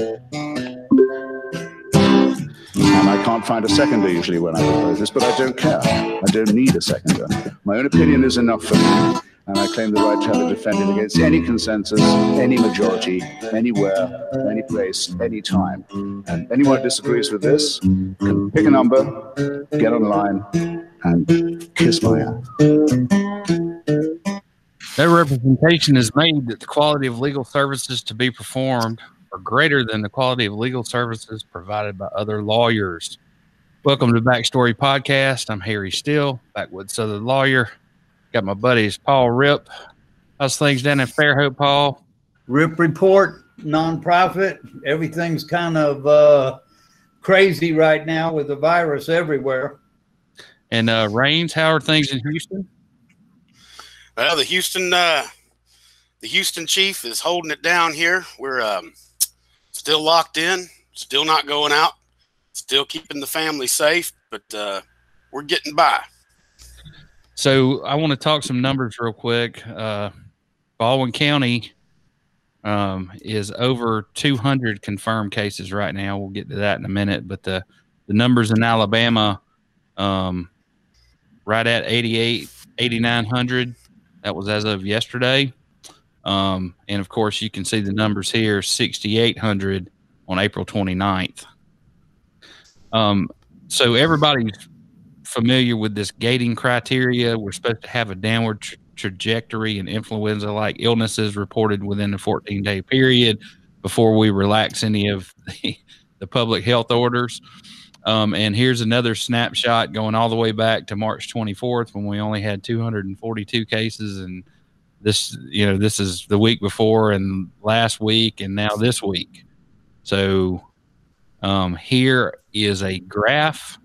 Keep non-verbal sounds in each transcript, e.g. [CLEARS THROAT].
And I can't find a seconder usually when I propose this, but I don't care. I don't need a seconder. My own opinion is enough for me, and I claim the right to have it defended against any consensus, any majority, anywhere, any place, any time. And anyone who disagrees with this can pick a number, get online, and kiss my ass. No representation is made that the quality of legal services to be performed are greater than the quality of legal services provided by other lawyers. Welcome to Backstory Podcast. I'm Harry Steele, Backwoods Southern lawyer. Got my buddies Paul Rip. How's things down in Fairhope, Paul? Rip Report, nonprofit. Everything's kind of uh, crazy right now with the virus everywhere. And uh, Rains, how are things in Houston? Well, the Houston, uh, the Houston Chief is holding it down here. We're um, still locked in, still not going out, still keeping the family safe, but uh, we're getting by. So I want to talk some numbers real quick. Uh, Baldwin County um, is over 200 confirmed cases right now. We'll get to that in a minute, but the the numbers in Alabama, um, right at 88, 8,900. That was as of yesterday. Um, and of course, you can see the numbers here 6,800 on April 29th. Um, so everybody's familiar with this gating criteria. We're supposed to have a downward tra- trajectory in influenza like illnesses reported within a 14 day period before we relax any of [LAUGHS] the, the public health orders. Um, and here's another snapshot going all the way back to March 24th when we only had 242 cases. And this, you know, this is the week before and last week and now this week. So um, here is a graph,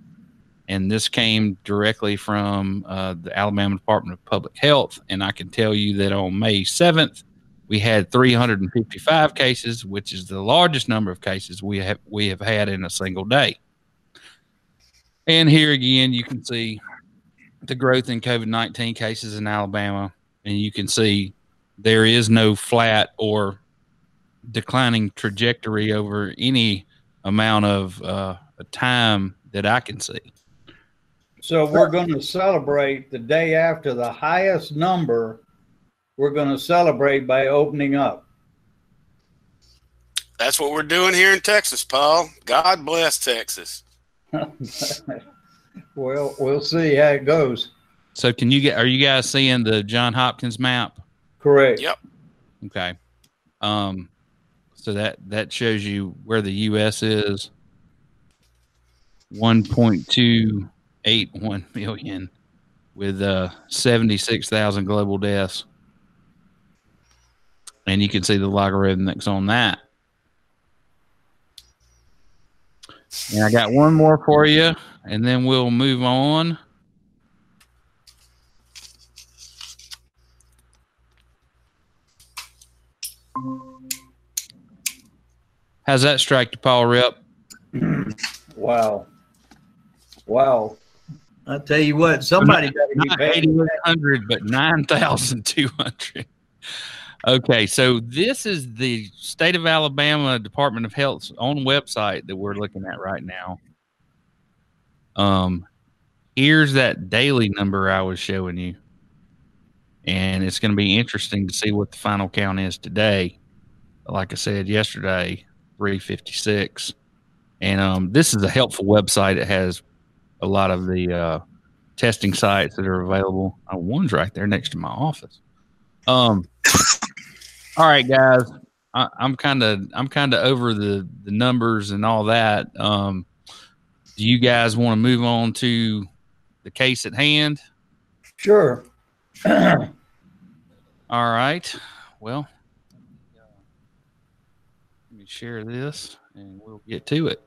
and this came directly from uh, the Alabama Department of Public Health. And I can tell you that on May 7th, we had 355 cases, which is the largest number of cases we have we have had in a single day. And here again, you can see the growth in COVID 19 cases in Alabama. And you can see there is no flat or declining trajectory over any amount of uh, time that I can see. So we're going to celebrate the day after the highest number. We're going to celebrate by opening up. That's what we're doing here in Texas, Paul. God bless Texas. [LAUGHS] well, we'll see how it goes. So, can you get? Are you guys seeing the John Hopkins map? Correct. Yep. Okay. Um, so that that shows you where the U.S. is. One point two eight one million, with uh, seventy six thousand global deaths, and you can see the logarithm that's on that. And I got one more for you, and then we'll move on. How's that strike to Paul Rip? Wow. Wow. I tell you what, somebody got to Not get paid. 8,100, but 9,200. Okay, so this is the state of Alabama Department of Health's own website that we're looking at right now. Um, here's that daily number I was showing you, and it's going to be interesting to see what the final count is today. Like I said yesterday, 356, and um, this is a helpful website. It has a lot of the uh, testing sites that are available. Uh, one's right there next to my office. Um, all right, guys. I, I'm kind of I'm kind of over the the numbers and all that. Um, do you guys want to move on to the case at hand? Sure. [CLEARS THROAT] All right. Well, let me share this and we'll get to it.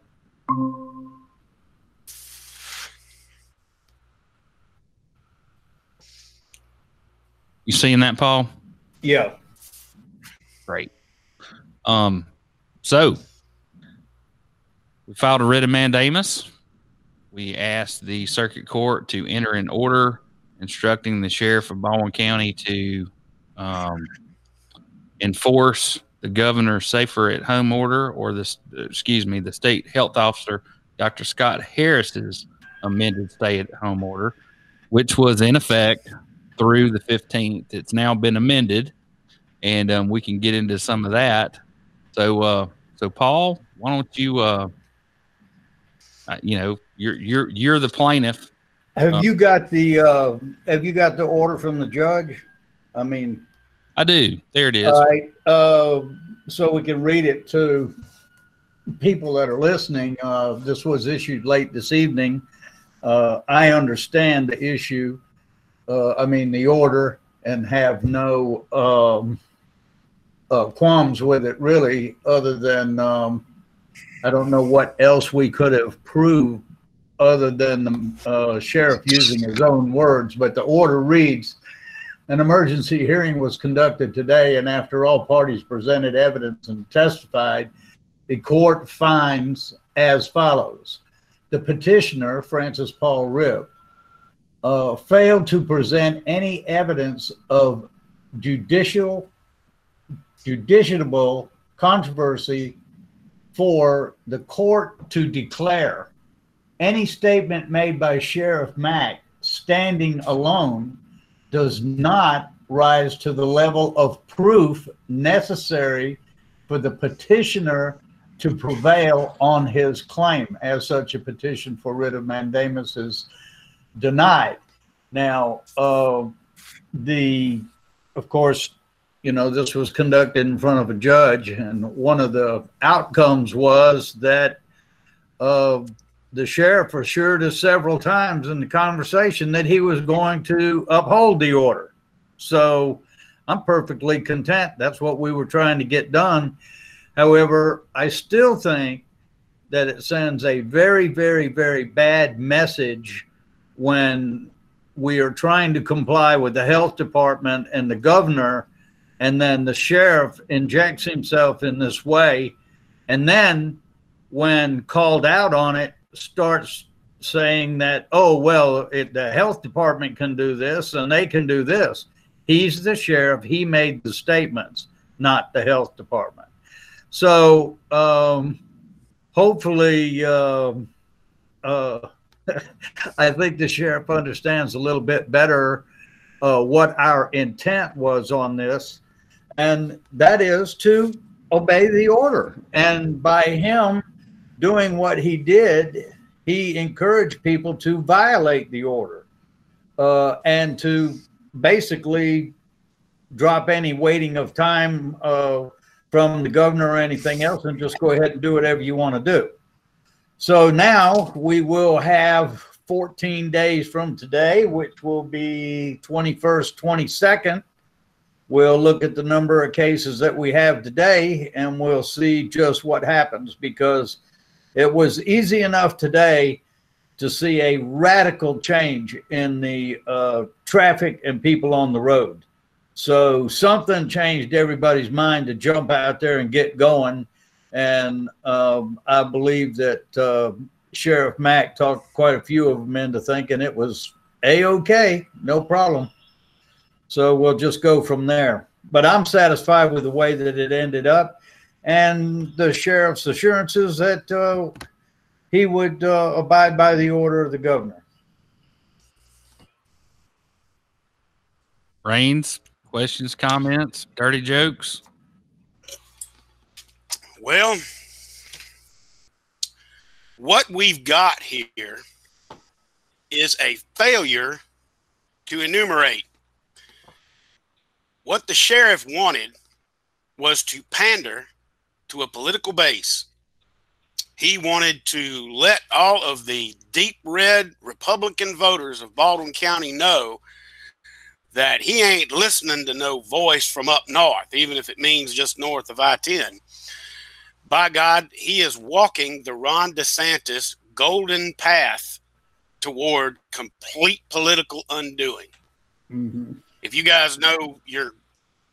You seeing that, Paul? yeah. Great. Um, so we filed a writ of mandamus. We asked the circuit court to enter an order instructing the sheriff of Baldwin County to um, enforce the governor's safer at home order or the excuse me the state health officer dr scott harris's amended stay at home order which was in effect through the 15th it's now been amended and um, we can get into some of that. So uh, so paul why don't you uh, uh, you know you're you're you're the plaintiff. Have Um, you got the, uh, have you got the order from the judge? I mean, i do there it is all right, uh, so we can read it to people that are listening. Uh, this was issued late this evening. Uh, I understand the issue, uh, I mean, the order and have no, um, uh, qualms with it really, other than, um, I don't know what else we could have proved other than the uh, sheriff using his own words, but the order reads, an emergency hearing was conducted today, and after all parties presented evidence and testified, the court finds as follows. The petitioner, Francis Paul Ripp, uh, failed to present any evidence of judicial, judiciable controversy for the court to declare any statement made by Sheriff Mack standing alone does not rise to the level of proof necessary for the petitioner to prevail on his claim. As such, a petition for writ of mandamus is denied. Now, uh, the, of course, you know, this was conducted in front of a judge, and one of the outcomes was that uh, the sheriff assured us several times in the conversation that he was going to uphold the order. So I'm perfectly content. That's what we were trying to get done. However, I still think that it sends a very, very, very bad message when we are trying to comply with the health department and the governor, and then the sheriff injects himself in this way. And then when called out on it, starts saying that, oh, well, it, the health department can do this and they can do this. He's the sheriff. He made the statements, not the health department. So um, hopefully, um uh, [LAUGHS] I think the sheriff understands a little bit better uh, what our intent was on this, and that is to obey the order. And by him doing what he did, he encouraged people to violate the order uh, and to basically drop any waiting of time uh, from the governor or anything else and just go ahead and do whatever you want to do. So now we will have 14 days from today, which will be 21st, 22nd. We'll look at the number of cases that we have today and we'll see just what happens because it was easy enough today to see a radical change in the uh, traffic and people on the road. So something changed everybody's mind to jump out there and get going. And um, I believe that uh, Sheriff Mack talked quite a few of them into thinking it was a okay, no problem. So we'll just go from there. But I'm satisfied with the way that it ended up and the sheriff's assurances that uh, he would uh, abide by the order of the governor. Rains, questions, comments, dirty jokes. Well, what we've got here is a failure to enumerate. What the sheriff wanted was to pander to a political base. He wanted to let all of the deep red Republican voters of Baldwin County know that he ain't listening to no voice from up north, even if it means just north of I 10 by God, he is walking the Ron DeSantis golden path toward complete political undoing. Mm-hmm. If you guys know your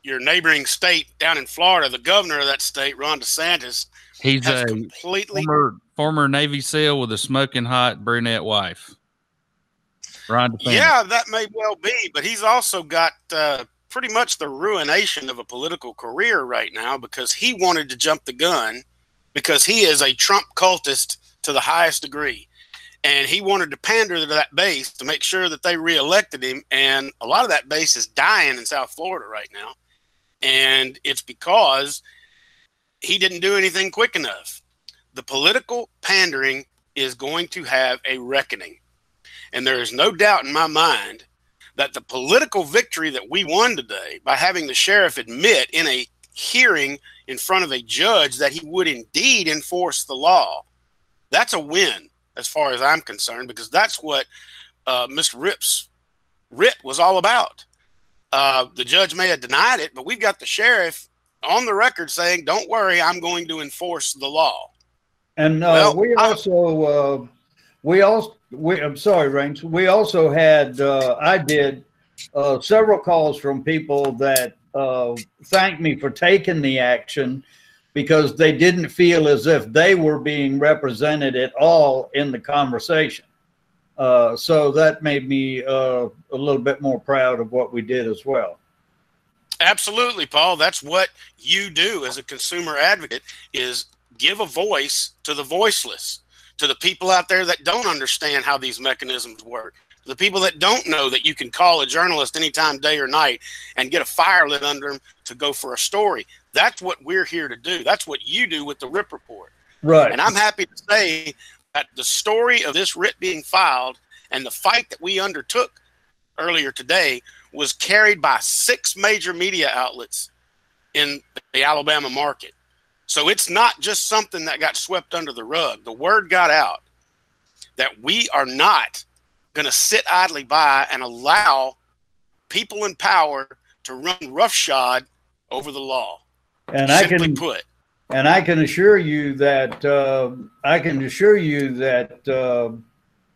your neighboring state down in Florida, the governor of that state, Ron DeSantis, He's a completely former, former Navy SEAL with a smoking hot brunette wife. Ron DeSantis. yeah, that may well be, but he's also got uh, pretty much the ruination of a political career right now because he wanted to jump the gun because he is a Trump cultist to the highest degree. And he wanted to pander to that base to make sure that they reelected him. And a lot of that base is dying in South Florida right now. And it's because he didn't do anything quick enough. The political pandering is going to have a reckoning. And there is no doubt in my mind that the political victory that we won today by having the sheriff admit in a hearing in front of a judge that he would indeed enforce the law, that's a win as far as I'm concerned, because that's what uh, Mr. Rip's writ was all about. Uh, the judge may have denied it, but we've got the sheriff on the record saying, "Don't worry, I'm going to enforce the law." And uh, well, we also, uh, we also, we, I'm sorry, Rains. We also had, uh, I did uh, several calls from people that uh, thanked me for taking the action because they didn't feel as if they were being represented at all in the conversation. Uh, so that made me uh, a little bit more proud of what we did as well. Absolutely, Paul. That's what you do as a consumer advocate is give a voice to the voiceless, to the people out there that don't understand how these mechanisms work, the people that don't know that you can call a journalist anytime, day or night, and get a fire lit under them to go for a story. That's what we're here to do. That's what you do with the RIP report. Right. And I'm happy to say that the story of this writ being filed and the fight that we undertook earlier today was carried by six major media outlets in the Alabama market. So it's not just something that got swept under the rug. The word got out that we are not going to sit idly by and allow people in power to run roughshod over the law. And I can put. And I can assure you that uh, I can assure you that uh,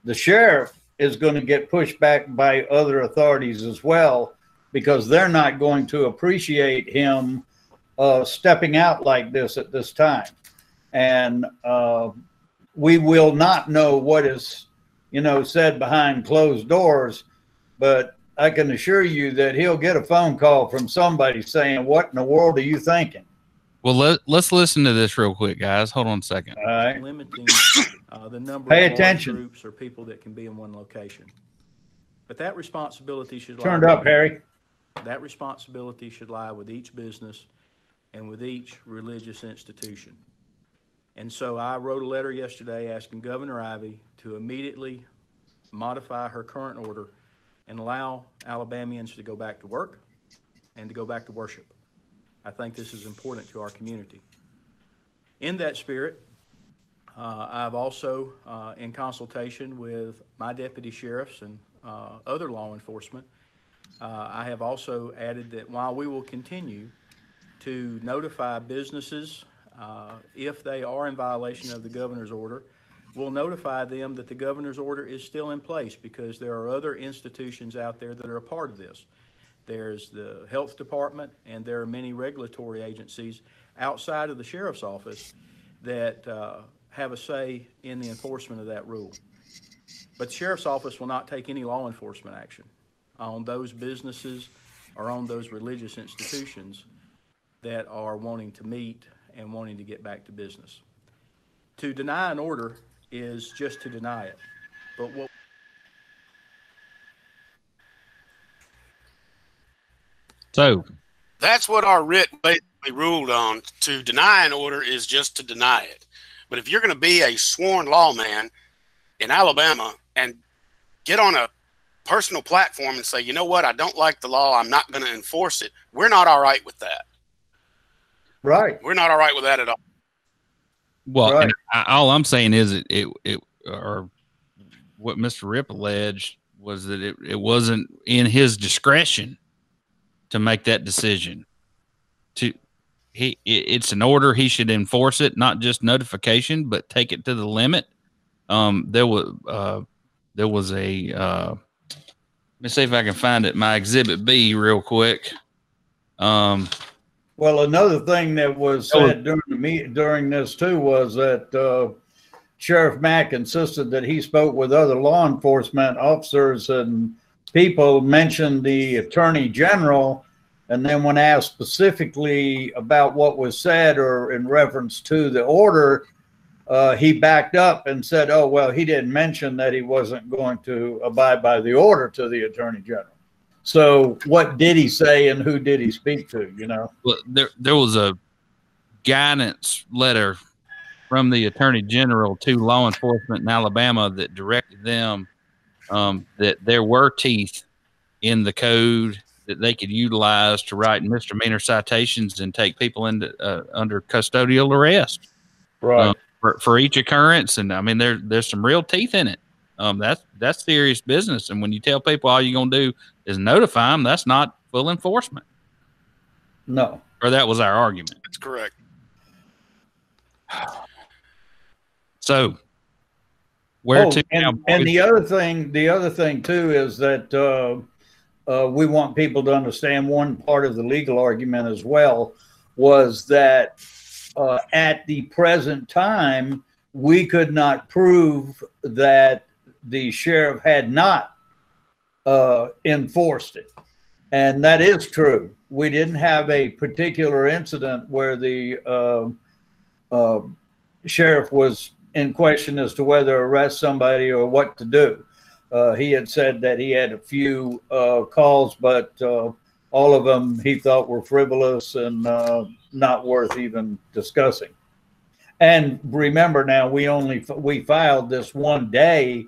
the sheriff is going to get pushed back by other authorities as well because they're not going to appreciate him uh, stepping out like this at this time. And uh, we will not know what is, you know, said behind closed doors, but I can assure you that he'll get a phone call from somebody saying, What in the world are you thinking? Well, let, let's listen to this real quick, guys. Hold on a second. All right. Limiting uh, the number Pay of attention. groups or people that can be in one location. But that responsibility should lie. Turned up, Harry. That responsibility should lie with each business and with each religious institution. And so I wrote a letter yesterday asking Governor Ivey to immediately modify her current order and allow Alabamians to go back to work and to go back to worship. I think this is important to our community. In that spirit, uh, I've also, uh, in consultation with my deputy sheriffs and uh, other law enforcement, uh, I have also added that while we will continue to notify businesses uh, if they are in violation of the governor's order. We'll notify them that the governor's order is still in place because there are other institutions out there that are a part of this. There's the health department and there are many regulatory agencies outside of the sheriff's office that uh, have a say in the enforcement of that rule. But the sheriff's office will not take any law enforcement action on those businesses or on those religious institutions that are wanting to meet and wanting to get back to business. To deny an order is just to deny it. But what So that's what our writ basically ruled on. To deny an order is just to deny it. But if you're going to be a sworn lawman in Alabama and get on a personal platform and say, you know what, I don't like the law, I'm not going to enforce it, we're not all right with that. Right. We're not all right with that at all. Well, right. I, all I'm saying is it, it, it, or what Mr. Rip alleged was that it, it wasn't in his discretion to make that decision. To he, it's an order. He should enforce it, not just notification, but take it to the limit. Um, there was, uh, there was a, uh, let me see if I can find it. My exhibit B real quick. Um, well, another thing that was said during the meet, during this too was that uh, Sheriff Mack insisted that he spoke with other law enforcement officers and people mentioned the attorney general And then when asked specifically about what was said or in reference to the order, uh, he backed up and said, "Oh well, he didn't mention that he wasn't going to abide by the order to the attorney general." So, what did he say, and who did he speak to? You know, well, there there was a guidance letter from the attorney general to law enforcement in Alabama that directed them um, that there were teeth in the code that they could utilize to write misdemeanor citations and take people into uh, under custodial arrest. right? Um, for, for each occurrence, and I mean there there's some real teeth in it. Um, that's that's serious business. And when you tell people all you're gonna do is notify them, that's not full enforcement. no, Or that was our argument. That's correct. So where Oh, to now? and, and the other thing, the other thing too is that uh, uh, we want people to understand one part of the legal argument as well was that uh, at the present time we could not prove that the sheriff had not uh, enforced it, and that is true. We didn't have a particular incident where the uh, uh, sheriff was in question as to whether to arrest somebody or what to do. Uh, he had said that he had a few uh, calls, but uh, all of them he thought were frivolous and uh, not worth even discussing. And remember now, we only we filed this one day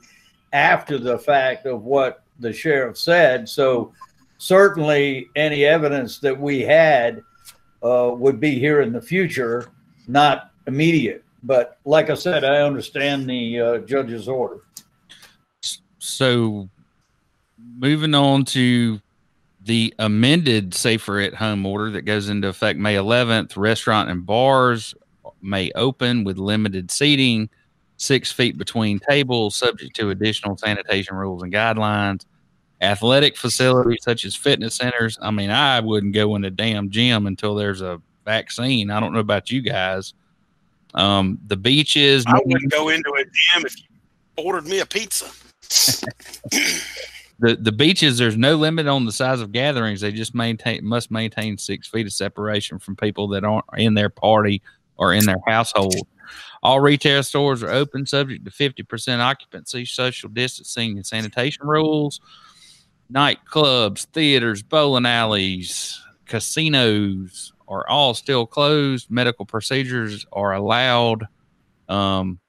after the fact of what the sheriff said. So certainly, any evidence that we had uh, would be here in the future, not immediate. But like I said, I understand the uh, judge's order. So moving on to the amended safer at home order that goes into effect May 11th, restaurant and bars may open with limited seating, six feet between tables, subject to additional sanitation rules and guidelines. Athletic facilities such as fitness centers. I mean, I wouldn't go in a damn gym until there's a vaccine. I don't know about you guys. Um, the beaches. I wouldn't go into a gym if you ordered me a pizza. [LAUGHS] the the beaches there's no limit on the size of gatherings they just maintain must maintain six feet of separation from people that aren't in their party or in their household all retail stores are open subject to 50% occupancy social distancing and sanitation rules nightclubs theaters bowling alleys casinos are all still closed medical procedures are allowed um,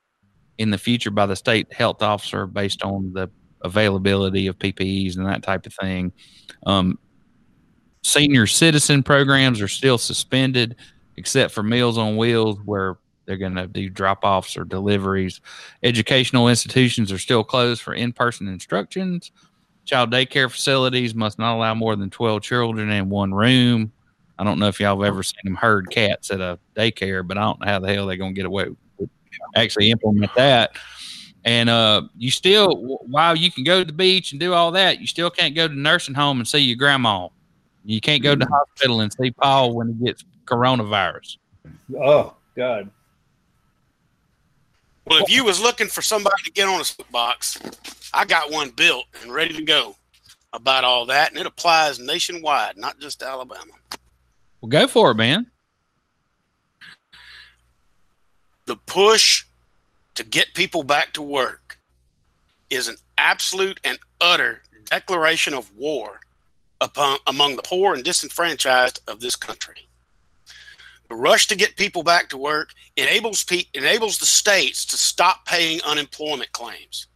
in the future by the state health officer based on the availability of PPEs and that type of thing. Um, senior citizen programs are still suspended, except for Meals on Wheels, where they're going to do drop offs or deliveries. Educational institutions are still closed for in person instructions. Child daycare facilities must not allow more than 12 children in one room. I don't know if y'all have ever seen them herd cats at a daycare, but I don't know how the hell they're going to get away with actually implement that. And uh, you still, while you can go to the beach and do all that, you still can't go to the nursing home and see your grandma. You can't go to the hospital and see Paul when he gets coronavirus. Oh God! Well, if you was looking for somebody to get on a soapbox, I got one built and ready to go about all that, and it applies nationwide, not just Alabama. Well, go for it, man. The push to get people back to work is an absolute and utter declaration of war upon among the poor and disenfranchised of this country. The rush to get people back to work enables pe- enables the states to stop paying unemployment claims.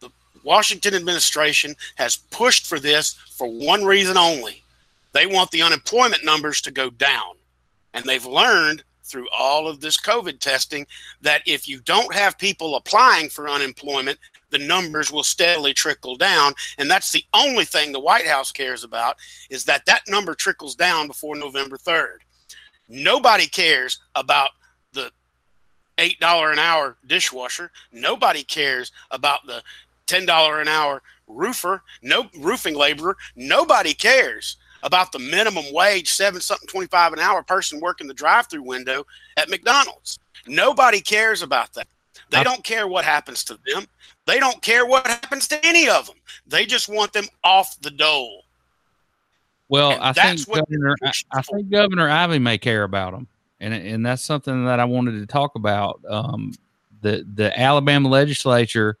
The Washington administration has pushed for this for one reason only. They want the unemployment numbers to go down. And they've learned through all of this COVID testing that if you don't have people applying for unemployment, the numbers will steadily trickle down. And that's the only thing the White House cares about is that that number trickles down before November 3rd. Nobody cares about the $8 an hour dishwasher. Nobody cares about the $10 an hour roofer, no roofing laborer. Nobody cares about the minimum wage, seven something 25 an hour person working the drive through window at McDonald's. Nobody cares about that. They don't care what happens to them. They don't care what happens to any of them. They just want them off the dole. Well, And I think Governor, I, I think Governor Ivey may care about them, and and that's something that I wanted to talk about. Um, the the Alabama legislature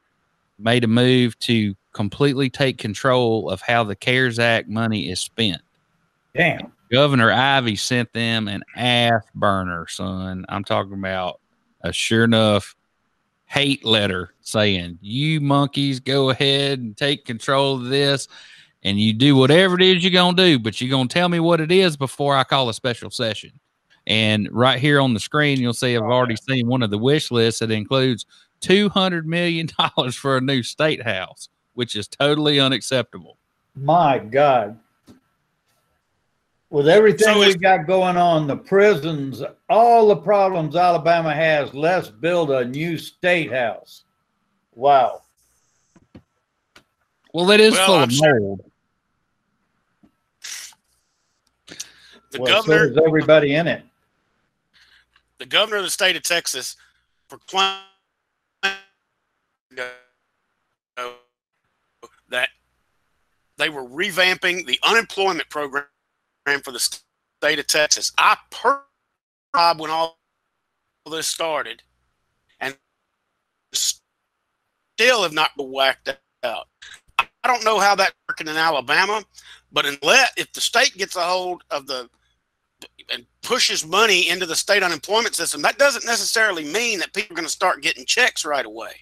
made a move to completely take control of how the CARES Act money is spent. Damn. Governor Ivey sent them an ass burner, son. I'm talking about a sure enough hate letter saying, You monkeys go ahead and take control of this and you do whatever it is you're going to do, but you're going to tell me what it is before I call a special session. And right here on the screen, you'll see I've already seen one of the wish lists that includes $200 million [LAUGHS] for a new state house, which is totally unacceptable. My God. With everything So we is- got going on, the prisons, all the problems Alabama has, let's build a new state house. Wow. Well, it is Well, full I'm of sure- mold. The well, so governor does everybody in it. the governor of the state of Texas proclaimed that they were revamping the unemployment program for the state of Texas. I per when all this started, and still have not been whacked out. I don't know how that's working in Alabama, but unless if the state gets a hold of the and pushes money into the state unemployment system, that doesn't necessarily mean that people are going to start getting checks right away.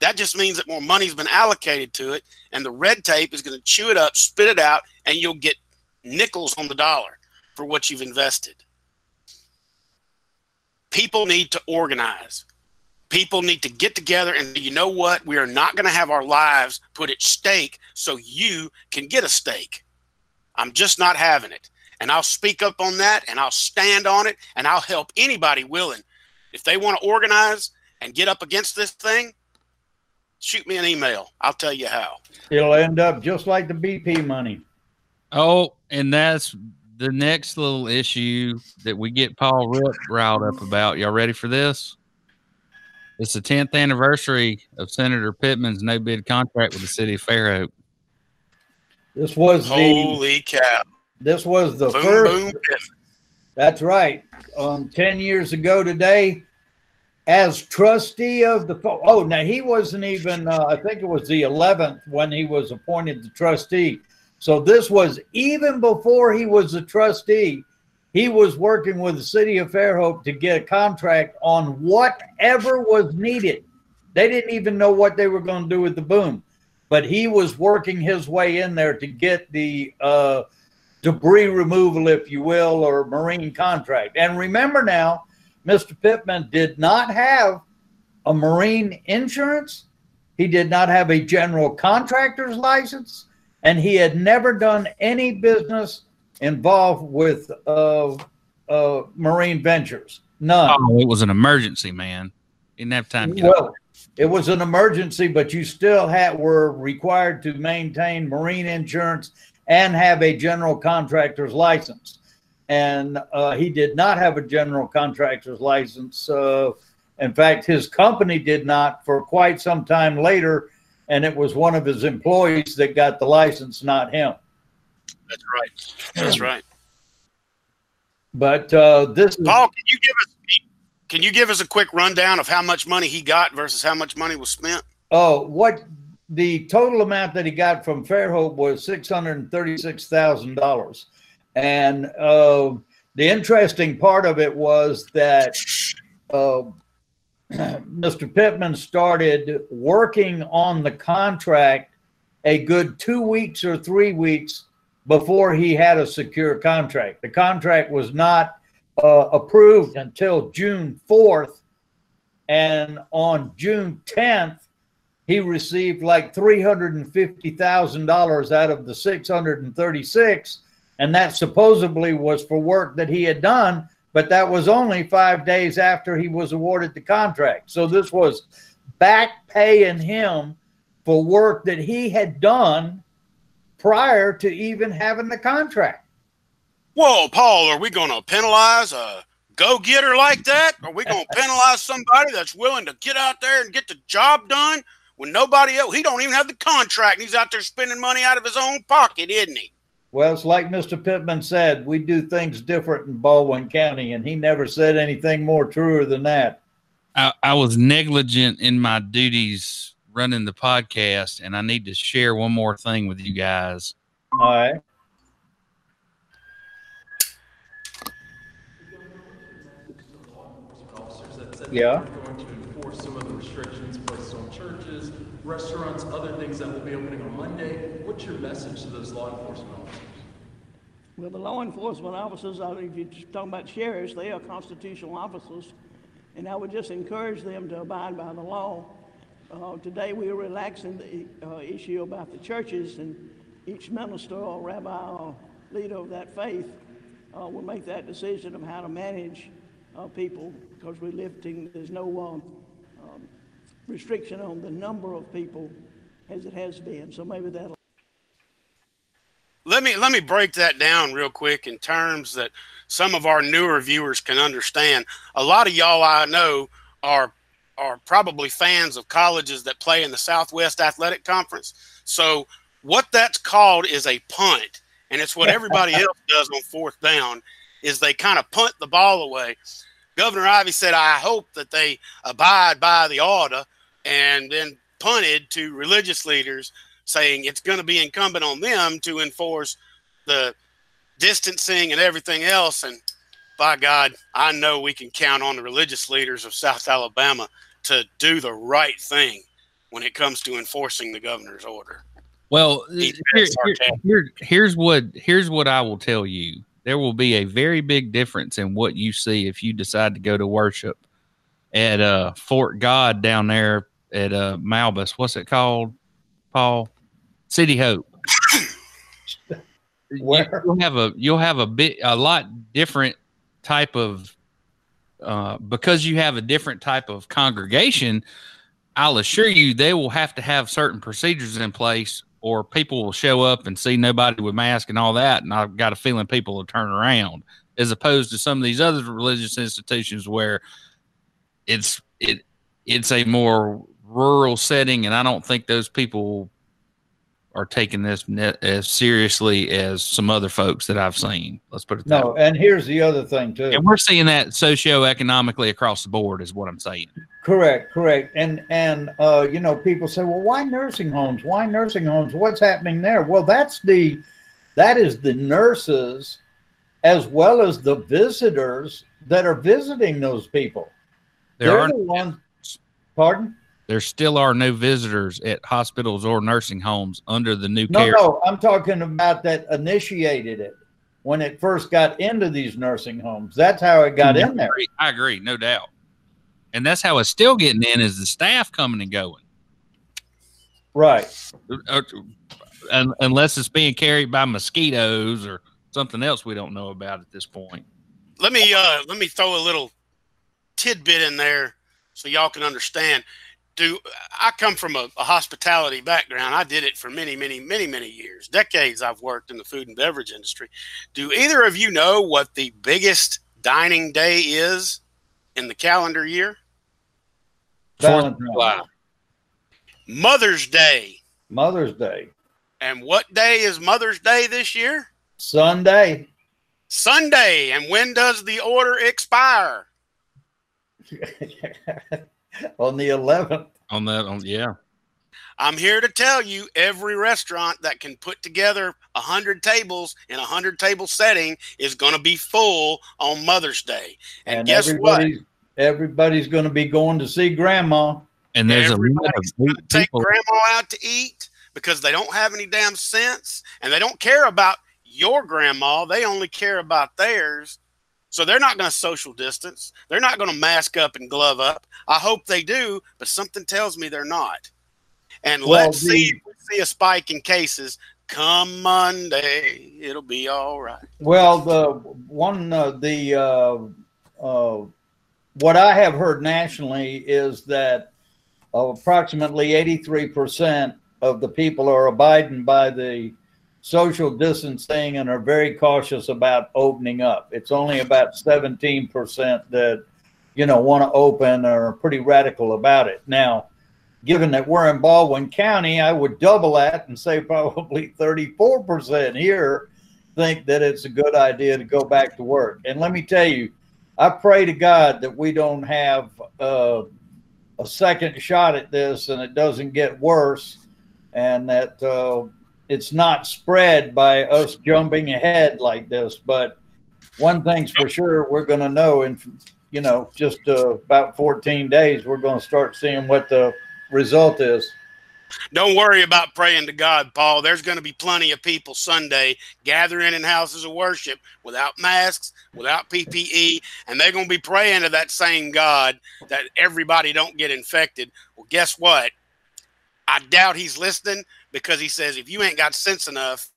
That just means that more money's been allocated to it, and the red tape is going to chew it up, spit it out, and you'll get nickels on the dollar for what you've invested. People need to organize. People need to get together and you know what? We are not going to have our lives put at stake so you can get a stake. I'm just not having it and I'll speak up on that and I'll stand on it and I'll help anybody willing. If they want to organize and get up against this thing, shoot me an email. I'll tell you how. It'll end up just like the BP money. Oh, and that's the next little issue that we get Paul Rip riled up about. Y'all ready for this? It's the 10th anniversary of Senator Pittman's no bid contract with the city of Fairhope. This was the Holy cow. this was the Boom, first boom. That's right. Um, 10 years ago today, as trustee of the, oh, now he wasn't even, uh, I think it was the 11th when he was appointed the trustee. So this was even before he was a trustee. He was working with the city of Fairhope to get a contract on whatever was needed. They didn't even know what they were going to do with the boom, but he was working his way in there to get the, uh, debris removal, if you will, or marine contract. And remember now, Mr. Pittman did not have a marine insurance. He did not have a general contractor's license, and he had never done any business involved with uh, uh, marine ventures. None. Oh, it was an emergency, man. Didn't have time to Well, it was an emergency, but you still had were required to maintain marine insurance and have a general contractor's license. And uh, he did not have a general contractor's license. Uh, in fact, his company did not for quite some time later, and it was one of his employees that got the license, not him. That's right. That's right. But uh, this is Paul, can you give us can you give us a quick rundown of how much money he got versus how much money was spent? Oh, what the total amount that he got from Fairhope was six hundred and thirty-six thousand dollars, and uh, the interesting part of it was that uh, Mr. Pittman started working on the contract a good two weeks or three weeks before he had a secure contract. The contract was not uh, approved until June fourth, and on June tenth he received like three hundred and fifty thousand dollars out of the six hundred and thirty-six, and that supposedly was for work that he had done, but that was only five days after he was awarded the contract. So this was back paying him for work that he had done prior to even having the contract. Whoa, Paul, are we going to penalize a go getter like that? Are we going [LAUGHS] to penalize somebody that's willing to get out there and get the job done when nobody else? He don't even have the contract. And he's out there spending money out of his own pocket, isn't he? Well, it's like Mr. Pittman said, we do things different in Baldwin County, and he never said anything more truer than that. I, I was negligent in my duties running the podcast, and I need to share one more thing with you guys. All right. officers that said Yeah. they're going to enforce some of the restrictions placed on churches, restaurants, other things that will be opening on Monday. What's your message to those law enforcement officers? Well, the law enforcement officers, if you're talking about sheriffs, they are constitutional officers, and I would just encourage them to abide by the law. Uh, today, we are relaxing the uh, issue about the churches, and each minister or rabbi or leader of that faith uh, will make that decision of how to manage uh, people because we're lifting, there's no um, um, restriction on the number of people as it has been. So maybe that'll. Let me let me break that down real quick in terms that some of our newer viewers can understand. A lot of y'all I know are are probably fans of colleges that play in the Southwest Athletic Conference. So what that's called is a punt, and it's what everybody [LAUGHS] else does on fourth down is they kind of punt the ball away. Governor Ivey said, "I hope that they abide by the order," and then punted to religious leaders saying it's going to be incumbent on them to enforce the distancing and everything else. And by God, I know we can count on the religious leaders of South Alabama to do the right thing when it comes to enforcing the governor's order. Well, here, here- here- here's what here's what I will tell you. There will be a very big difference in what you see if you decide to go to worship at uh, Fort God down there at uh, Malbis. What's it called, Paul? City Hope. [COUGHS] Where? You'll have a you'll have a bit a lot different type of uh, because you have a different type of congregation. I'll assure you they will have to have certain procedures in place or people will show up and see nobody with mask and all that and I've got a feeling people will turn around as opposed to some of these other religious institutions where it's it it's a more rural setting and I don't think those people are taking this net as seriously as some other folks that I've seen. Let's put it that No, way. and here's the other thing too. And we're seeing that socioeconomically across the board is what I'm saying. Correct, correct. And and uh, you know, people say, well, why nursing homes? Why nursing homes? What's happening there? Well, that's the that is the nurses as well as the visitors that are visiting those people. There They're are the ones. Pardon? There still are no visitors at hospitals or nursing homes under the new No, care. no, I'm talking about that initiated it when it first got into these nursing homes. That's how it got in there. I agree, I agree, no doubt. And that's how it's still getting in is the staff coming and going. Right. Uh, unless it's being carried by mosquitoes or something else we don't know about at this point. let me uh let me throw a little tidbit in there so y'all can understand do i come from a, a hospitality background. I did it for many many many many years decades i've worked in the food and beverage industry. Do either of you know what the biggest dining day is in the calendar year? Fourth of July. mother's day. Mother's Day. and what day is mother's day this year? Sunday. sunday. And when does the order expire [LAUGHS] on the 11th. On that, on, yeah. I'm here to tell you every restaurant that can put together a hundred tables in a hundred table setting is going to be full on Mother's Day. And, guess what? everybody's, Everybody's going to be going to see grandma. And there's a lot of gonna take grandma out to eat because they don't have any damn sense and they don't care about your grandma. They only care about theirs. So they're not going to social distance. They're not going to mask up and glove up. I hope they do, but something tells me they're not. And Well, let's the- see if we see a spike in cases come Monday. It'll be all right. Well, the one, uh, the, uh, uh, what I have heard nationally is that approximately 83% of the people are abiding by the social distancing and are very cautious about opening up. It's only about 17% that, you know, want to open or are pretty radical about it. Now, given that we're in Baldwin County, I would double that and say [LAUGHS] probably 34% here think that it's a good idea to go back to work. And let me tell you, I pray to God that we don't have uh, a second shot at this and it doesn't get worse and that uh, it's not spread by us jumping ahead like this. But one thing's for sure, we're going to know in, you know, just uh, about 14 days, we're going to start seeing what the result is. Don't worry about praying to God, Paul. There's going to be plenty of people Sunday gathering in houses of worship without masks, without PPE, and they're going to be praying to that same God that everybody don't get infected. Well, guess what? I doubt he's listening because he says if you ain't got sense enough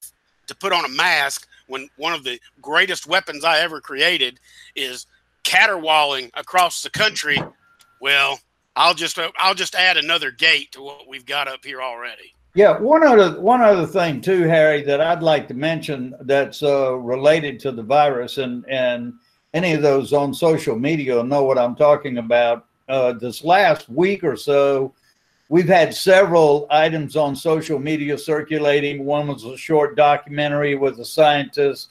to put on a mask when one of the greatest weapons I ever created is caterwauling across the country, well, I'll just I'll just add another gate to what we've got up here already. Yeah, one other one other thing too, Harry, that I'd like to mention that's uh, related to the virus, and and any of those on social media will know what I'm talking about. Uh, this last week or so, we've had several items on social media circulating. One was a short documentary with a scientist.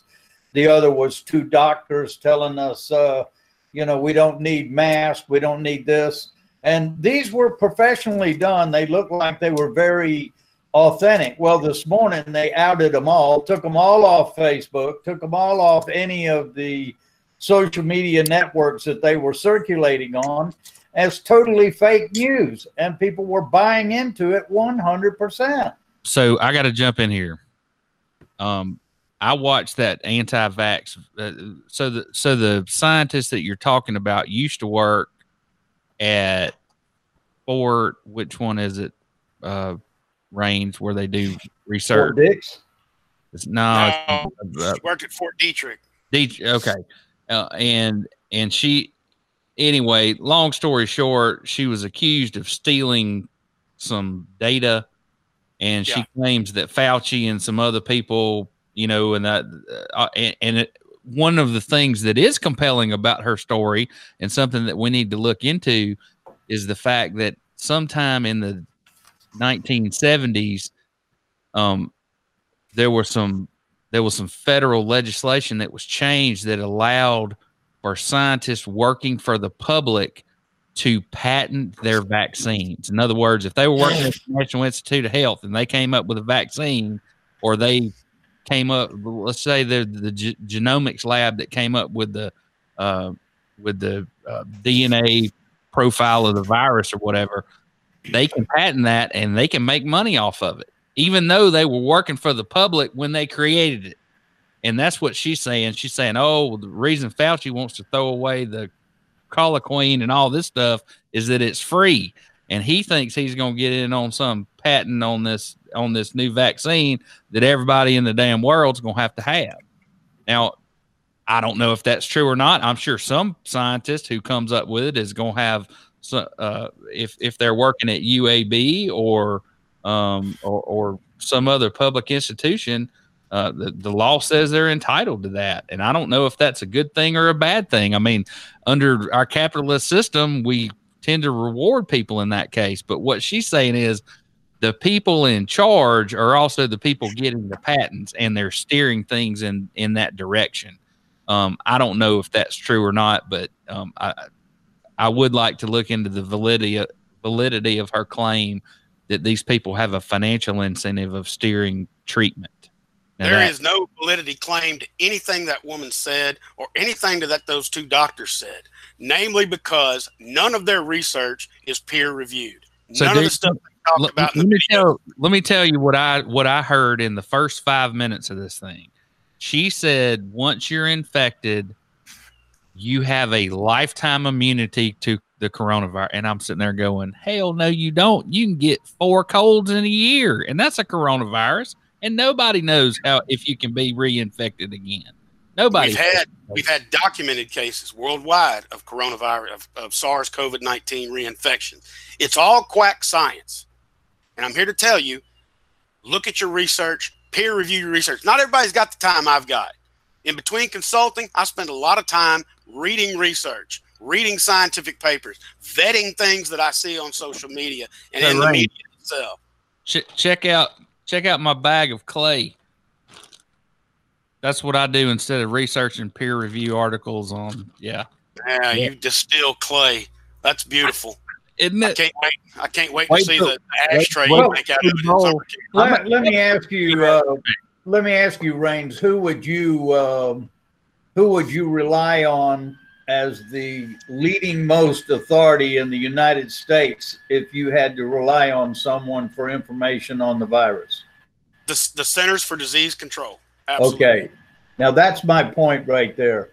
The other was two doctors telling us, uh, you know, we don't need masks, we don't need this and these were professionally done. They looked like they were very authentic. Well, this morning they outed them all, took them all off Facebook, took them all off any of the social media networks that they were circulating on as totally fake news. And people were buying into it 100%. So I got to jump in here. Um, I watched that anti-vax. Uh, so the so the scientist that you're talking about used to work at Fort, which one is it? Uh, Range where they do research. Fort Dix. It's, no, no it's, uh, worked at Fort Detrick. Detrick, okay, uh, and and she, anyway. Long story short, she was accused of stealing some data, and she yeah. claims that Fauci and some other people, you know, and that, uh, and, and it, one of the things that is compelling about her story and something that we need to look into is the fact that sometime in the 1970s um, there were some there was some federal legislation that was changed that allowed for scientists working for the public to patent their vaccines. In other words, if they were working at the National Institute of Health and they came up with a vaccine or they came up. Let's say the the g- genomics lab that came up with the uh, with the uh, DNA profile of the virus or whatever. They can patent that and they can make money off of it, even though they were working for the public when they created it. And that's what she's saying. She's saying, "Oh, the reason Fauci wants to throw away the Queen and all this stuff is that it's free." and he thinks he's going to get in on some patent on this on this new vaccine that everybody in the damn world's going to have to have. Now, I don't know if that's true or not. I'm sure some scientist who comes up with it is going to have uh, if if they're working at UAB or um, or, or some other public institution, uh, the, the law says they're entitled to that. And I don't know if that's a good thing or a bad thing. I mean, under our capitalist system, we tend to reward people in that case. But what she's saying is the people in charge are also the people getting the patents and they're steering things in in that direction. Um, I don't know if that's true or not, but um, I I would like to look into the validity validity of her claim that these people have a financial incentive of steering treatment. Now there that, is no validity claim to anything that woman said or anything that those two doctors said namely because none of their research is peer reviewed. So none of the stuff talked let, about. Let me tell. Let me tell you what I what I heard in the first five minutes of this thing. She said once you're infected, you have a lifetime immunity to the coronavirus. And I'm sitting there going, hell no, you don't. You can get four colds in a year, and that's a coronavirus. And nobody knows how if you can be reinfected again. Nobody. We've had we've had documented cases worldwide of coronavirus of, of SARS CoV nineteen reinfection. It's all quack science, and I'm here to tell you: look at your research, peer review your research. Not everybody's got the time I've got. In between consulting, I spend a lot of time reading research, reading scientific papers, vetting things that I see on social media and in the media itself. check out check out my bag of clay That's what I do instead of researching peer review articles on. Yeah, Yeah, you distill clay. That's beautiful. isn't I can't wait. I can't wait, Wait to see till- the ashtray wait you make out of it. in till- summer camp. Let, let me ask you. Uh, let me ask you, Rains. Who would you um, who would you rely on as the leading most authority in the United States if you had to rely on someone for information on the virus? The, the Centers for Disease Control. Absolutely. Okay. Now that's my point right there.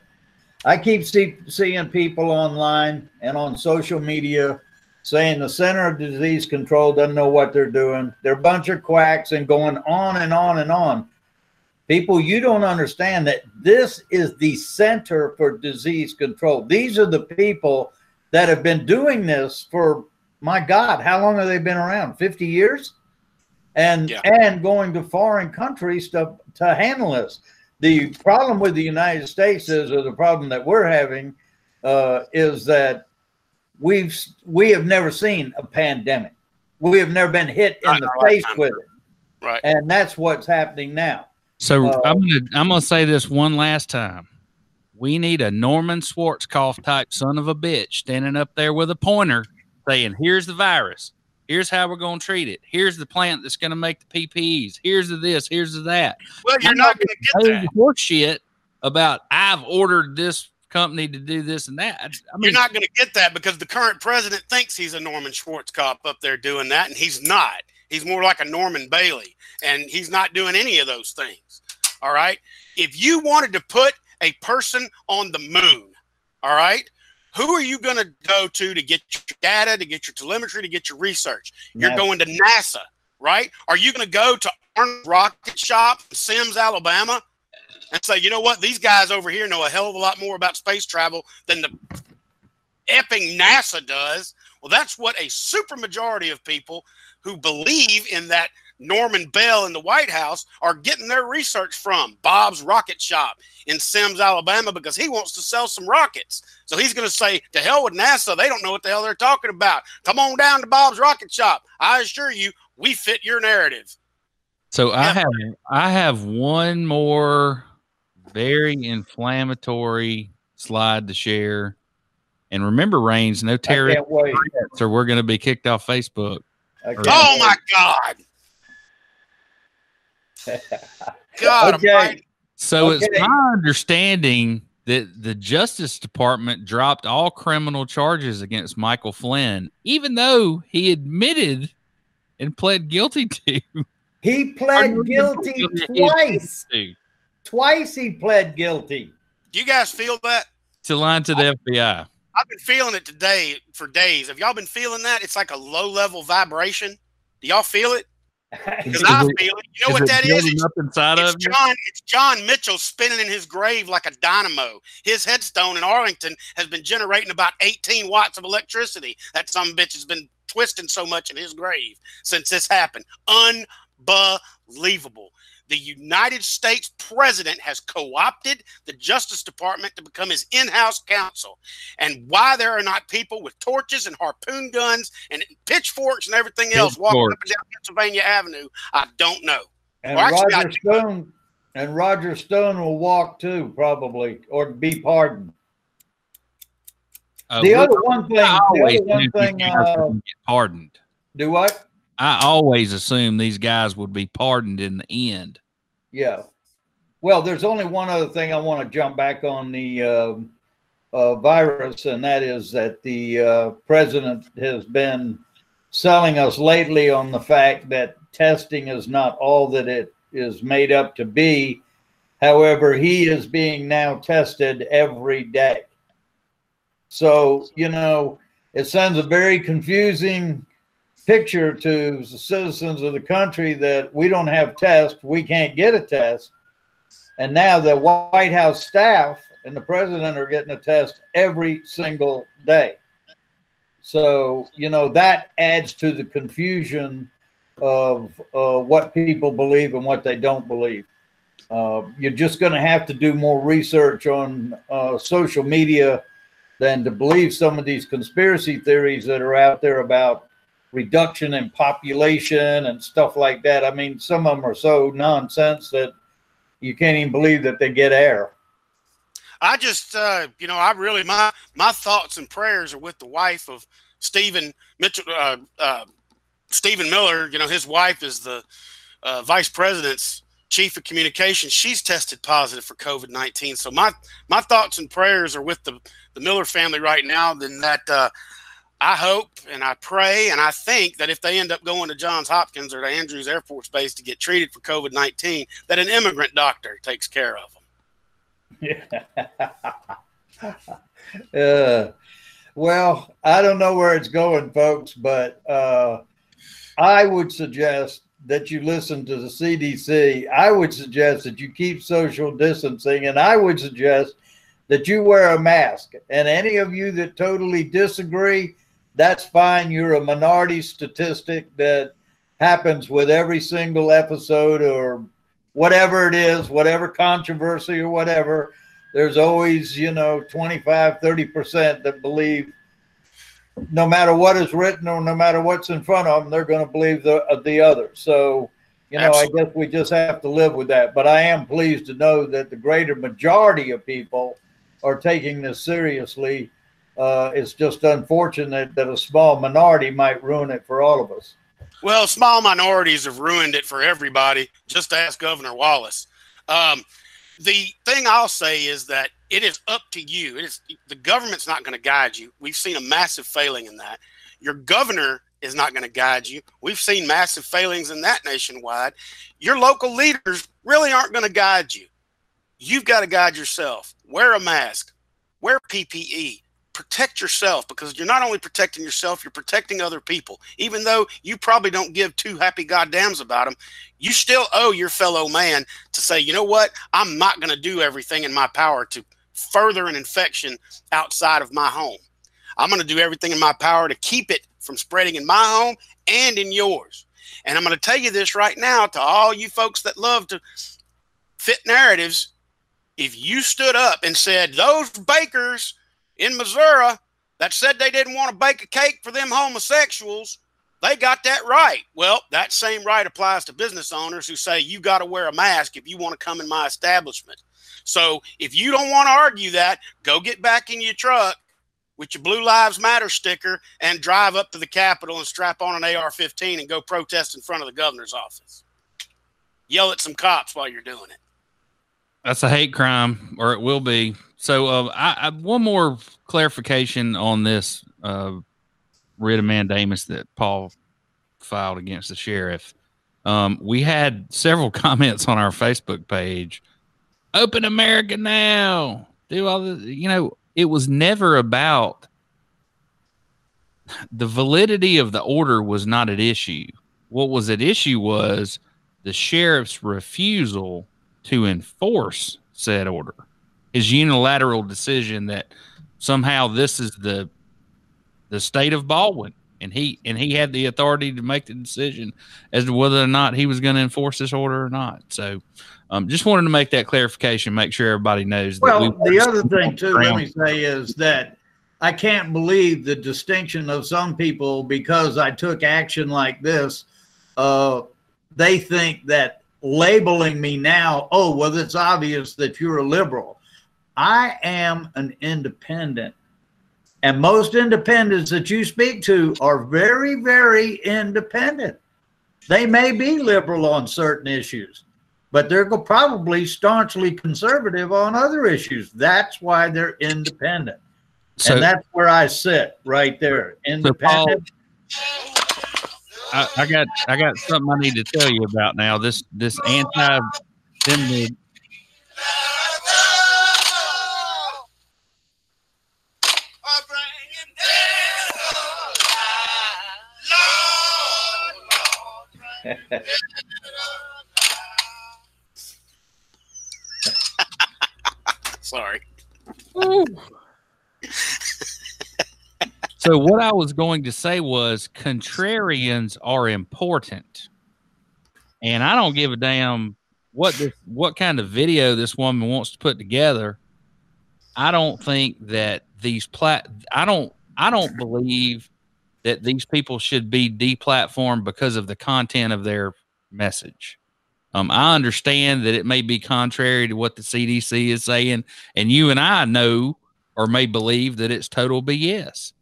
I keep see, seeing people online and on social media saying the Center of Disease Control doesn't know what they're doing. They're a bunch of quacks and going on and on and on. People, you don't understand that this is the Center for Disease Control. These are the people that have been doing this for, my God, how long have they been around? 50 years? And Yeah. and going to foreign countries to, to handle this. The problem with the United States is, or the problem that we're having, uh, is that we've we have never seen a pandemic. We have never been hit in the face with it, Right. and that's what's happening now. So Uh, I'm gonna I'm gonna say this one last time. We need a Norman Schwarzkopf type son of a bitch standing up there with a pointer saying, "Here's the virus. Here's how we're gonna treat it. Here's the plant that's gonna make the PPEs. Here's the this. Here's the that." Well, you're I'm not not going to get that. horse shit about I've ordered this company to do this and that. I You're not going to get that because the current president thinks he's a Norman Schwarzkopf up there doing that, and he's not. He's more like a Norman Bailey, and he's not doing any of those things. All right. If you wanted to put a person on the moon, all right, who are you going to go to to get your data, to get your telemetry, to get your research? You're going to NASA, right? Are you going to go to Arnold Rocket Shop Semmes, Alabama, and say, you know what, these guys over here know a hell of a lot more about space travel than the epping NASA does? Well, that's what a super majority of people who believe in that Norman Bell in the White House are getting their research from Bob's Rocket Shop in Semmes, Alabama, because he wants to sell some rockets. So he's going to say, to hell with NASA. They don't know what the hell they're talking about. Come on down to Bob's Rocket Shop. I assure you, we fit your narrative. So I have I have one more very inflammatory slide to share. And remember, Rains, no I terrorist can't wait. threats, or we're going to be kicked off Facebook. Oh my God. [LAUGHS] God, Okay. almighty. So it's my understanding that the Justice Department dropped all criminal charges against Michael Flynn, even though he admitted and pled guilty to. He [LAUGHS] pled guilty twice. to Twice he pled guilty. Do you guys feel that? to lying to the FBI. I've been feeling it today for days. Have y'all been feeling that? It's like a low level vibration. Do y'all feel it? [LAUGHS] Because I it- feel it. You know what that is? It's, up inside it's of you? John. It's John Mitchell spinning in his grave like a dynamo. His headstone in Arlington has been generating about 18 watts of electricity. That some bitch has been twisting so much in his grave since this happened. Unbelievable. The United States president has co opted the Justice Department to become his in house counsel. And why there are not people with torches and harpoon guns and pitchforks and everything else walking up and down Pennsylvania Avenue, I don't know. And Well, actually, Roger Stone and Roger Stone will walk too, probably, or be pardoned. Uh, the other one thing, I the other one thing, uh, get pardoned. do what? I always assume these guys would be pardoned in the end. Yeah. Well, there's only one other thing I want to jump back on the um uh, virus, and that is that the uh, president has been selling us lately on the fact that testing is not all that it is made up to be. However, he is being now tested every day. So, you know, it sends a very confusing picture to the citizens of the country that we don't have tests, we can't get a test. And now the White House staff and the president are getting a test every single day. So, you know, that adds to the confusion of uh, what people believe and what they don't believe. Uh, you're just going to have to do more research on uh, social media than to believe some of these conspiracy theories that are out there about reduction in population and stuff like that. I mean, some of them are so nonsense that you can't even believe that they get air. I just, uh, you know, I really my my thoughts and prayers are with the wife of Stephen Mitchell, uh, uh, Stephen Miller. You know, his wife is the uh, vice president's chief of communications. She's tested positive for COVID nineteen. So my my thoughts and prayers are with the the Miller family right now. Then that uh, I hope and I pray and I think that if they end up going to Johns Hopkins or to Andrews Air Force Base to get treated for COVID nineteen, that an immigrant doctor takes care of them. Yeah. [LAUGHS] uh, well, I don't know where it's going, folks, but uh, I would suggest that you listen to the CDC. I would suggest that you keep social distancing, and I would suggest that you wear a mask. And any of you that totally disagree, that's fine. You're a minority statistic that happens with every single episode or whatever it is, whatever controversy or whatever, there's always, you know, 25, 30% that believe no matter what is written or no matter what's in front of them, they're going to believe the, uh, the other. So, you know, Absolutely. I guess we just have to live with that. But I am pleased to know that the greater majority of people are taking this seriously. Uh, it's just unfortunate that a small minority might ruin it for all of us. Well, small minorities have ruined it for everybody. Just ask Governor Wallace. Um, the thing I'll say is that it is up to you. It is the government's not going to guide you. We've seen a massive failing in that. Your governor is not going to guide you. We've seen massive failings in that nationwide. Your local leaders really aren't going to guide you. You've got to guide yourself. Wear a mask. Wear PPE protect yourself because you're not only protecting yourself, you're protecting other people. Even though you probably don't give two happy goddams about them, you still owe your fellow man to say, you know what? I'm not going to do everything in my power to further an infection outside of my home. I'm going to do everything in my power to keep it from spreading in my home and in yours. And I'm going to tell you this right now to all you folks that love to fit narratives. If you stood up and said, those bakers in Missouri that said they didn't want to bake a cake for them homosexuals, they got that right. Well, that same right applies to business owners who say you got to wear a mask if you want to come in my establishment. So if you don't want to argue that, go get back in your truck with your Blue Lives Matter sticker and drive up to the Capitol and strap on an AR 15 and go protest in front of the governor's office. Yell at some cops while you're doing it. That's a hate crime, or it will be. So, uh, I, I, one more clarification on this uh, writ of mandamus that Paul filed against the sheriff. Um, we had several [LAUGHS] comments on our Facebook page. Open America now. Do all the, you know, it was never about the validity of the order was not at issue. What was at issue was the sheriff's refusal to enforce said order his unilateral decision that somehow this is the the state of Baldwin and he and he had the authority to make the decision as to whether or not he was going to enforce this order or not. So, um, just wanted to make that clarification, make sure everybody knows. Well, we the other thing too, let me say is that I can't believe the distinction of some people because I took action like this. Uh, they think that labeling me now, oh, well, it's obvious that you're a liberal. I am an independent. And most independents that you speak to are very, very independent. They may be liberal on certain issues, but they're probably staunchly conservative on other issues. That's why they're independent. So, and that's where I sit right there. Independent. So Paul, I, I, got I got something I need to tell you about now. This this anti Sorry. so what I was going to say was contrarians are important. And I don't give a damn what this what kind of video this woman wants to put together. I don't think that these plat I don't I don't believe that these people should be deplatformed because of the content of their message. Um, I understand that it may be contrary to what the CDC is saying, and you and I know or may believe that it's total BS.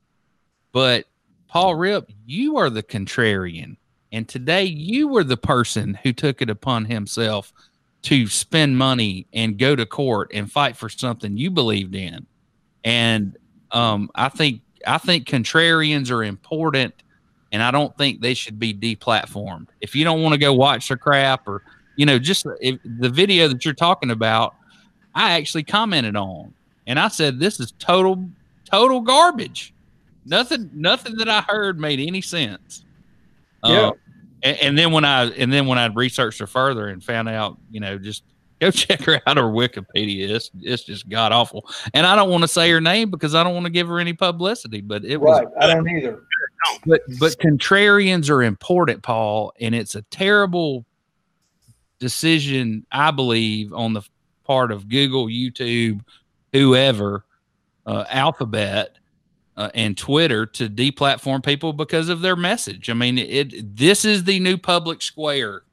But Paul Rip, you are the contrarian. And today you were the person who took it upon himself to spend money and go to court and fight for something you believed in. And um, I think I think contrarians are important, and I don't think they should be deplatformed. If you don't want to go watch the crap, or you know, just if, the video that you're talking about, I actually commented on, and I said this is total total garbage. Nothing nothing that I heard made any sense. Yeah. Uh, and, and then when I and then when I researched her further and found out, you know, just go [LAUGHS] check her out her Wikipedia. It's it's just god awful. And I don't want to say her name because I don't want to give her any publicity. But it was I don't either. but but contrarians are important, Paul, and it's a terrible decision, I believe, on the part of Google, YouTube, whoever, uh, Alphabet, uh, and Twitter to deplatform people because of their message. I mean, it this is the new public square,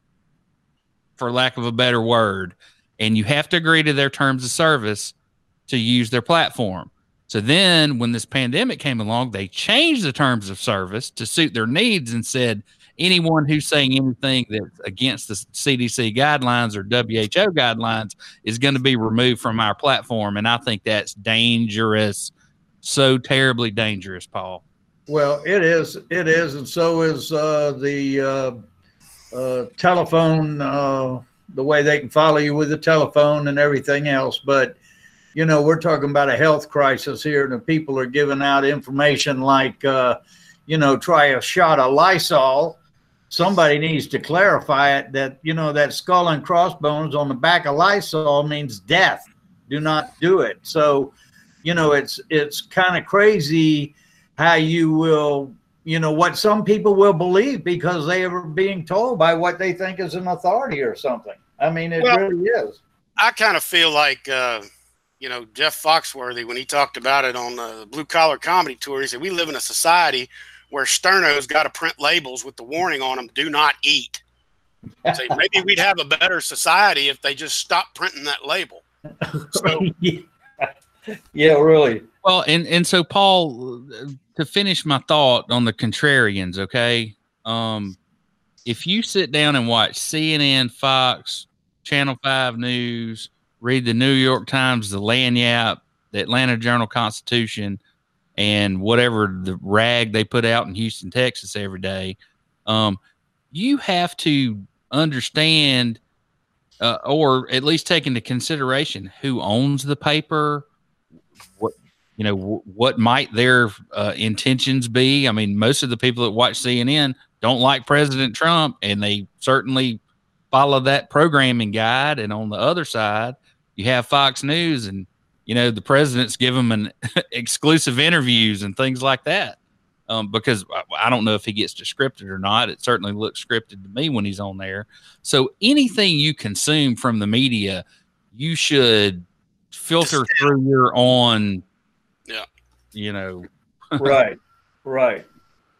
for lack of a better word, and you have to agree to their terms of service to use their platform. So then, when this pandemic came along, they changed the terms of service to suit their needs and said anyone who's saying anything that's against the CDC guidelines or WHO guidelines is going to be removed from our platform. And I think that's dangerous, so terribly dangerous, Paul. Well, it is. It is, and so is uh, the uh, uh, telephone. Uh, the way they can follow you with the telephone and everything else. But you know, we're talking about a health crisis here, and people are giving out information like, uh, you know, try a shot of Lysol. Somebody needs to clarify it that you know that skull and crossbones on the back of Lysol means death. Do not do it. So, you know, it's it's kind of crazy how you will you know what some people will believe because they are being told by what they think is an authority or something i mean it Well- really is I kind of feel like, uh, you know, Jeff Foxworthy when he talked about it on the Blue Collar Comedy Tour. He said we live in a society where Sterno's got to print labels with the warning on them: "Do not eat." So [LAUGHS] maybe we'd have a better society if they just stopped printing that label. So [LAUGHS] yeah really Well, and and so Paul, to finish my thought on the contrarians, okay. Um, if you sit down and watch CNN, Fox, Channel Five News, read the New York Times, the Lagniappe, the Atlanta Journal Constitution, and whatever the rag they put out in Houston, Texas every day, um, you have to understand, uh, or at least take into consideration who owns the paper, what you know w- what might their uh, intentions be. I mean, most of the people that watch CNN don't like President Trump, and they certainly follow that programming guide. And on the other side, you have Fox News, and you know the president's give them an [LAUGHS] exclusive interviews and things like that. Um, because I- I don't know if he gets to scripted or not. It certainly looks scripted to me when he's on there. So anything you consume from the media, you should filter through your own. Yeah. You know, [LAUGHS] right right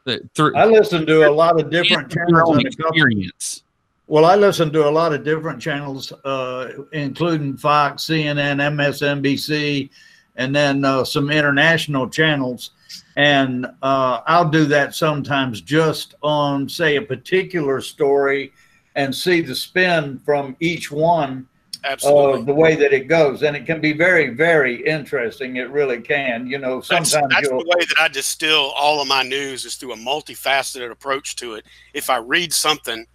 the, through i listen to a lot of different channels own and experience. Well, I listen to a lot of different channels, uh, including Fox, CNN, MSNBC, and then uh, some international channels. And uh, I'll do that sometimes just on, say, a particular story and see the spin from each one absolutely. uh, the way that it goes. And it can be very, very interesting. It really can. You know, sometimes that's you'll. the way that I distill all of my news is through a multifaceted approach to it. If I read something,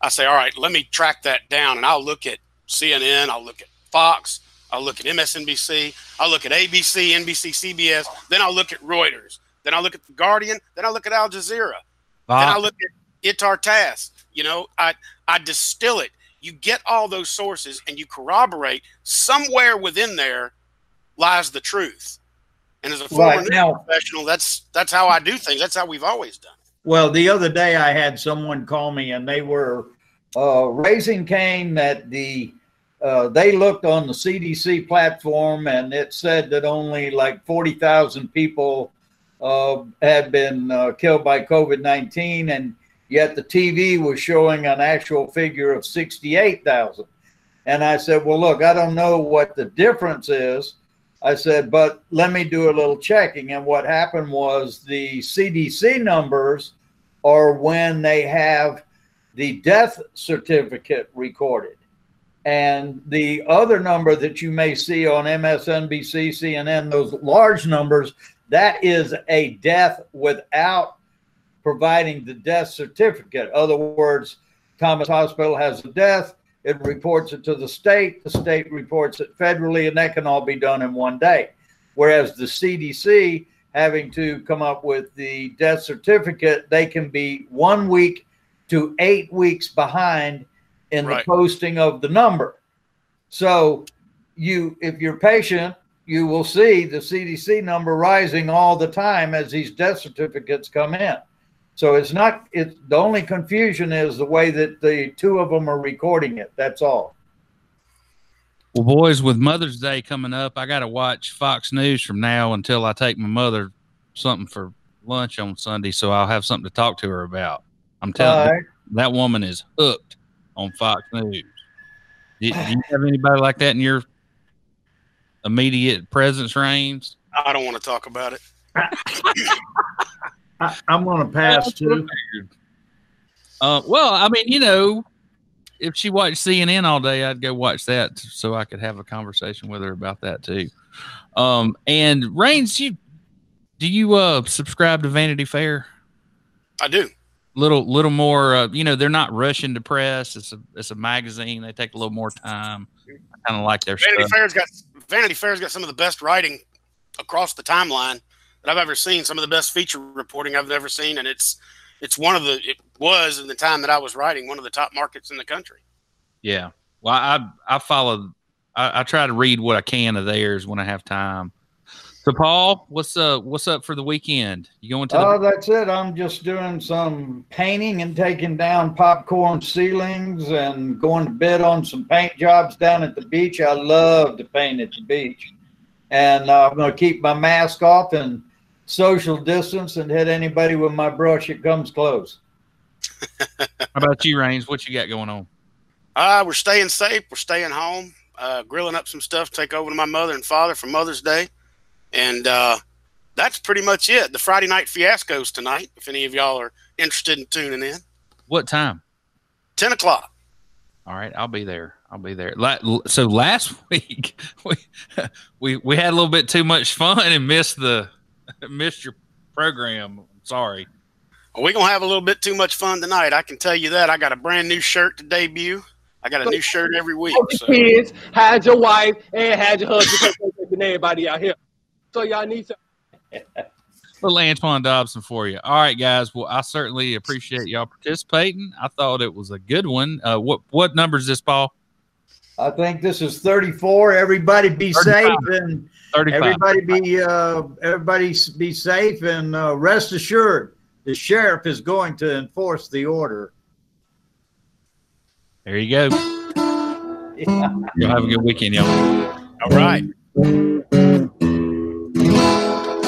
I say, all right, let me track that down, and I'll look at CNN, I'll look at Fox, I'll look at MSNBC, I'll look at ABC, NBC, CBS, then I'll look at Reuters, then I'll look at the Guardian, then I'll look at Al Jazeera, then I look at Itar Tass. You know, I I distill it. You get all those sources and you corroborate. Somewhere within there lies the truth. And as a former Right now, professional, that's that's how I do things. That's how we've always done. Well, the other day I had someone call me and they were uh, raising Cain that the uh, they looked on the CDC platform and it said that only like 40,000 people uh, had been uh, killed by COVID 19. And yet the TV was showing an actual figure of 68,000. And I said, Well, look, I don't know what the difference is. I said, but let me do a little checking. And what happened was the CDC numbers are when they have the death certificate recorded. And the other number that you may see on MSNBC, CNN, those large numbers, that is a death without providing the death certificate. Other words, Thomas Hospital has a death, it reports it to the state, the state reports it federally, and that can all be done in one day. Whereas the CDC having to come up with the death certificate, they can be one week to eight weeks behind in Right. the posting of the number. So you if you're patient, you will see the CDC number rising all the time as these death certificates come in. So it's not it's the only confusion is the way that the two of them are recording it. That's all. Well, boys, with Mother's Day coming up, I got to watch Fox News from now until I take my mother something for lunch on Sunday, so I'll have something to talk to her about. I'm telling All you, that woman is hooked on Fox News. Do, do you have anybody like that in your immediate presence range? I don't want to talk about it. [LAUGHS] [LAUGHS] I, I'm going to pass too. Uh, well, I mean, you know, if she watched CNN all day, I'd go watch that so I could have a conversation with her about that too. Um, and Rains, you do you uh subscribe to Vanity Fair? I do. Little, little more. Uh, you know, they're not rushing to press. It's a, it's a magazine. They take a little more time. I kind of like their Vanity stuff. Fair's got Vanity Fair's got some of the best writing across the timeline that I've ever seen. Some of the best feature reporting I've ever seen, and it's it's one of the it was in the time that I was writing one of the top markets in the country. Yeah. Well, I I follow. I, I try to read what I can of theirs when I have time. So, Paul, what's uh what's up for the weekend? You going to the Oh, that's it. I'm just doing some painting and taking down popcorn ceilings and going to bid on some paint jobs down at the beach. I love to paint at the beach. And uh, I'm going to keep my mask off and social distance and hit anybody with my brush that comes close. [LAUGHS] How about you, Rains? What you got going on? Uh, we're staying safe. We're staying home. Uh, grilling up some stuff. Take over to my mother and father for Mother's Day, and uh, that's pretty much it. The Friday night fiascos tonight. If any of y'all are interested in tuning in, What time? ten o'clock. All right, I'll be there. I'll be there. So last [LAUGHS] week we we we had a little bit too much fun and missed the [LAUGHS] missed your program. I'm sorry. We're gonna have a little bit too much fun tonight. I can tell you that. I got a brand new shirt to debut. I got a new shirt every week. Had your So. kids, had your wife, and had your husband taking everybody out here. So y'all need to [LAUGHS] Little Antoine Dobson for you. All right, guys. Well, I certainly appreciate y'all participating. I thought it was a good one. Uh, what what number is this, Paul? I think this is 34. Everybody be 35. safe and Thirty-five. everybody be uh, everybody be safe and uh, rest assured the sheriff is going to enforce the order. There you go. [LAUGHS] Yeah. Y'all have a good weekend, y'all. All right.